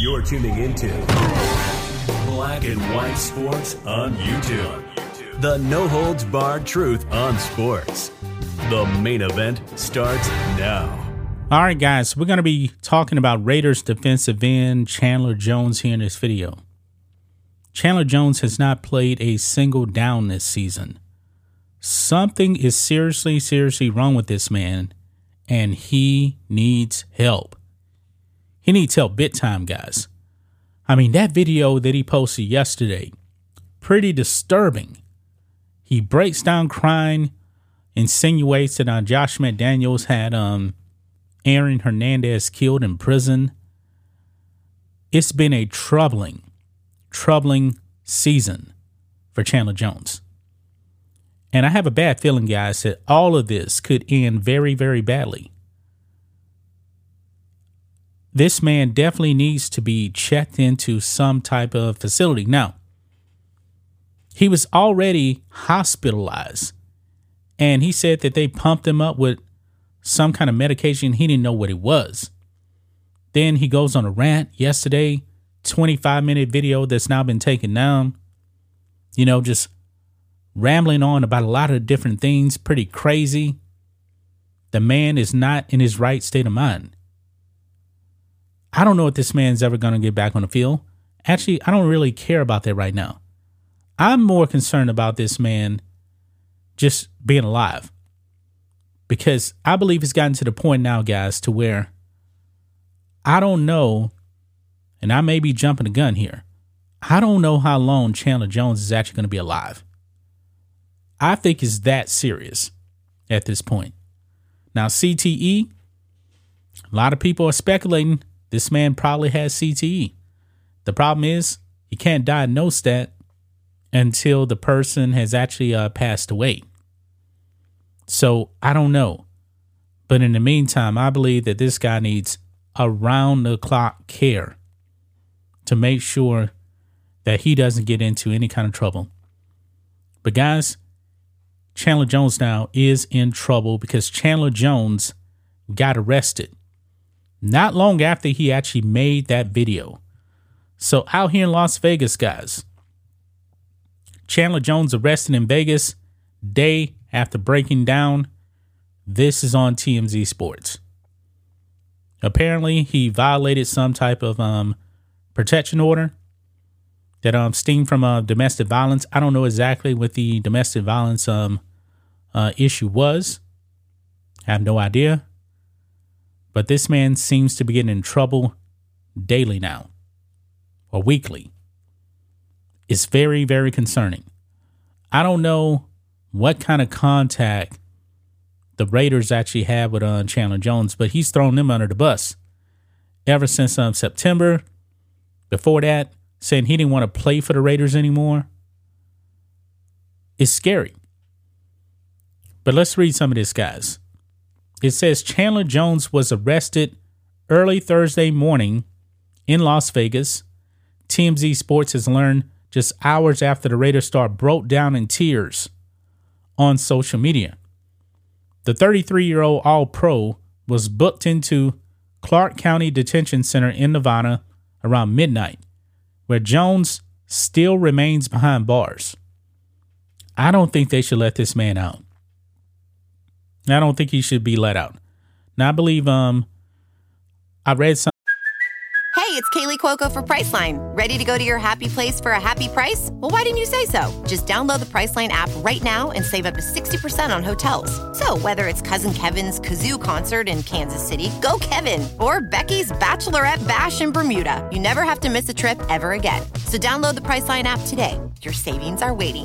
You're tuning into Black and White Sports on YouTube. The no holds barred truth on sports. The main event starts now. All right, guys, we're going to be talking about Raiders defensive end Chandler Jones here in this video. Chandler Jones has not played a single down this season. Something is seriously, seriously wrong with this man, and he needs help. He needs help big time, guys. I mean, that video that he posted yesterday, pretty disturbing. He breaks down crying, insinuates that uh, Josh McDaniels had um Aaron Hernandez killed in prison. It's been a troubling, troubling season for Chandler Jones. And I have a bad feeling, guys, that all of this could end very, very badly. This man definitely needs to be checked into some type of facility. Now, he was already hospitalized, and he said that they pumped him up with some kind of medication. He didn't know what it was. Then he goes on a rant yesterday, 25 minute video that's now been taken down. You know, just rambling on about a lot of different things, pretty crazy. The man is not in his right state of mind. I don't know if this man's ever going to get back on the field. Actually, I don't really care about that right now. I'm more concerned about this man just being alive because I believe it's gotten to the point now, guys, to where I don't know, and I may be jumping the gun here. I don't know how long Chandler Jones is actually going to be alive. I think it's that serious at this point. Now, CTE, a lot of people are speculating this man probably has CTE. The problem is he can't diagnose that until the person has actually uh, passed away. So I don't know. But in the meantime, I believe that this guy needs around the clock care to make sure that he doesn't get into any kind of trouble. But guys, Chandler Jones now is in trouble because Chandler Jones got arrested not long after he actually made that video. So out here in Las Vegas, guys, Chandler Jones arrested in Vegas day after breaking down. This is on TMZ Sports. Apparently, he violated some type of um, protection order that um stemmed from uh, domestic violence. I don't know exactly what the domestic violence um uh, issue was. I have no idea. But this man seems to be getting in trouble daily now or weekly. It's very, very concerning. I don't know what kind of contact the Raiders actually have with uh, Chandler Jones, but he's thrown them under the bus ever since um, September. Before that, saying he didn't want to play for the Raiders anymore. It's scary. But let's read some of this, guys. It says Chandler Jones was arrested early Thursday morning in Las Vegas. TMZ Sports has learned just hours after the Raiders star broke down in tears on social media. The 33 year old All Pro was booked into Clark County Detention Center in Nevada around midnight, where Jones still remains behind bars. I don't think they should let this man out. I don't think he should be let out. Now I believe um I read some Hey, it's Kaley Cuoco for Priceline. Ready to go to your happy place for a happy price? Well, why didn't you say so? Just download the Priceline app right now and save up to 60% on hotels. So, whether it's Cousin Kevin's Kazoo concert in Kansas City, go Kevin, or Becky's Bachelorette Bash in Bermuda, you never have to miss a trip ever again. So, download the Priceline app today. Your savings are waiting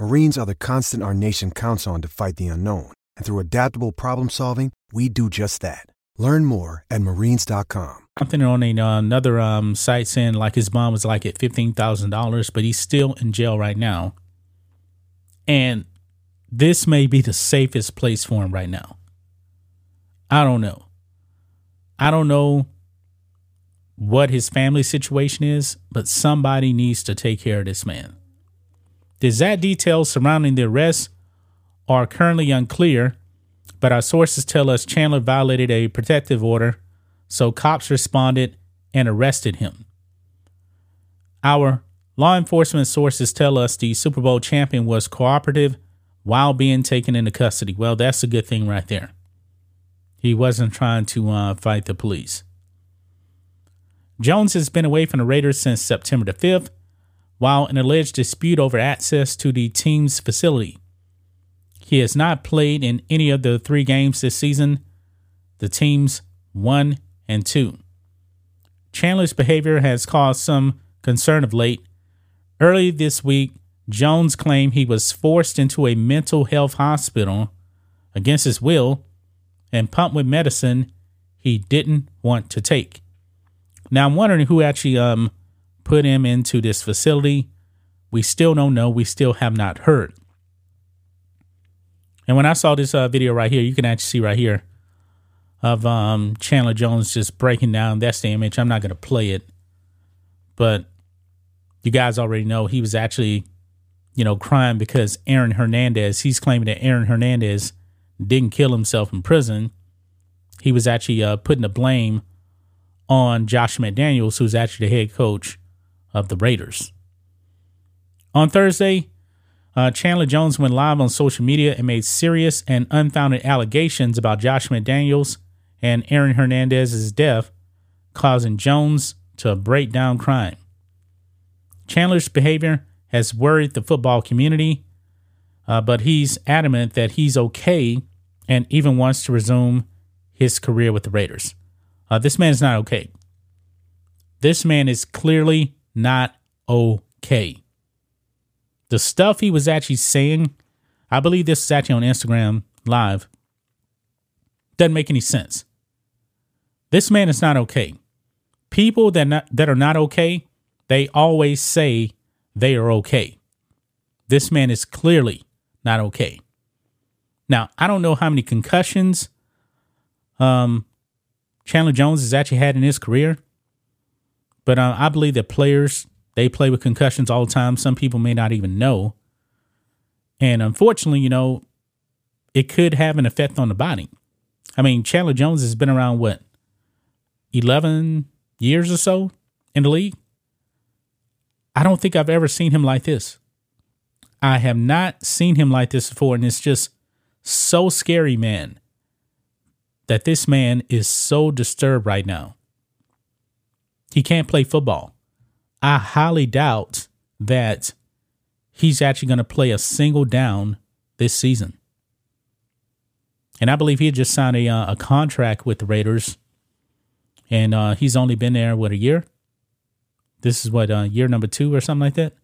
Marines are the constant our nation counts on to fight the unknown. And through adaptable problem solving, we do just that. Learn more at marines.com. Something on a, uh, another um, site saying like his bond was like at $15,000, but he's still in jail right now. And this may be the safest place for him right now. I don't know. I don't know what his family situation is, but somebody needs to take care of this man. The exact details surrounding the arrest are currently unclear, but our sources tell us Chandler violated a protective order, so cops responded and arrested him. Our law enforcement sources tell us the Super Bowl champion was cooperative while being taken into custody. Well, that's a good thing right there. He wasn't trying to uh, fight the police. Jones has been away from the Raiders since September the 5th, while an alleged dispute over access to the team's facility. He has not played in any of the three games this season. The teams one and two. Chandler's behavior has caused some concern of late. Early this week, Jones claimed he was forced into a mental health hospital against his will and pumped with medicine he didn't want to take. Now I'm wondering who actually um put him into this facility. We still don't know. We still have not heard. And when I saw this uh, video right here, you can actually see right here of um, Chandler Jones just breaking down. That's the image. I'm not going to play it, but you guys already know he was actually, you know, crying because Aaron Hernandez. He's claiming that Aaron Hernandez didn't kill himself in prison. He was actually uh, putting the blame on Josh McDaniels, who's actually the head coach of the Raiders. On Thursday, uh, Chandler Jones went live on social media and made serious and unfounded allegations about Josh McDaniels and Aaron Hernandez's death, causing Jones to break down crying. Chandler's behavior has worried the football community, uh, but he's adamant that he's okay and even wants to resume his career with the Raiders. Uh, this man is not okay. This man is clearly not okay. The stuff he was actually saying, I believe this is actually on Instagram Live, doesn't make any sense. This man is not okay. People that not, that are not okay, they always say they are okay. This man is clearly not okay. Now, I don't know how many concussions um, Chandler Jones has actually had in his career, but uh, I believe that players they play with concussions all the time. Some people may not even know, and unfortunately, you know, it could have an effect on the body. I mean, Chandler Jones has been around what eleven years or so in the league. I don't think I've ever seen him like this. I have not seen him like this before, and it's just so scary, man, that this man is so disturbed right now. He can't play football. I highly doubt that he's actually going to play a single down this season. And I believe he just signed a, uh, a contract with the Raiders, and uh, he's only been there, what, a year? This is what, uh, year number two or something like that?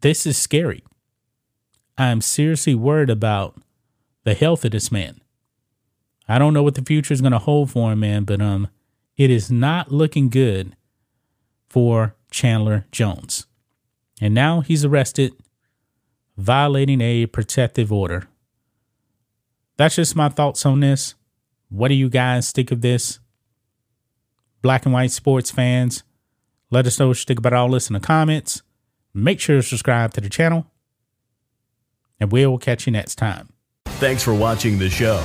This is scary. I'm seriously worried about the health of this man. I don't know what the future is going to hold for him, man, but um, it is not looking good for Chandler Jones. And now he's arrested, violating a protective order. That's just my thoughts on this. What do you guys think of this? Black and white sports fans, let us know what you think about all this in the comments. Make sure to subscribe to the channel, and we will catch you next time. Thanks for watching the show.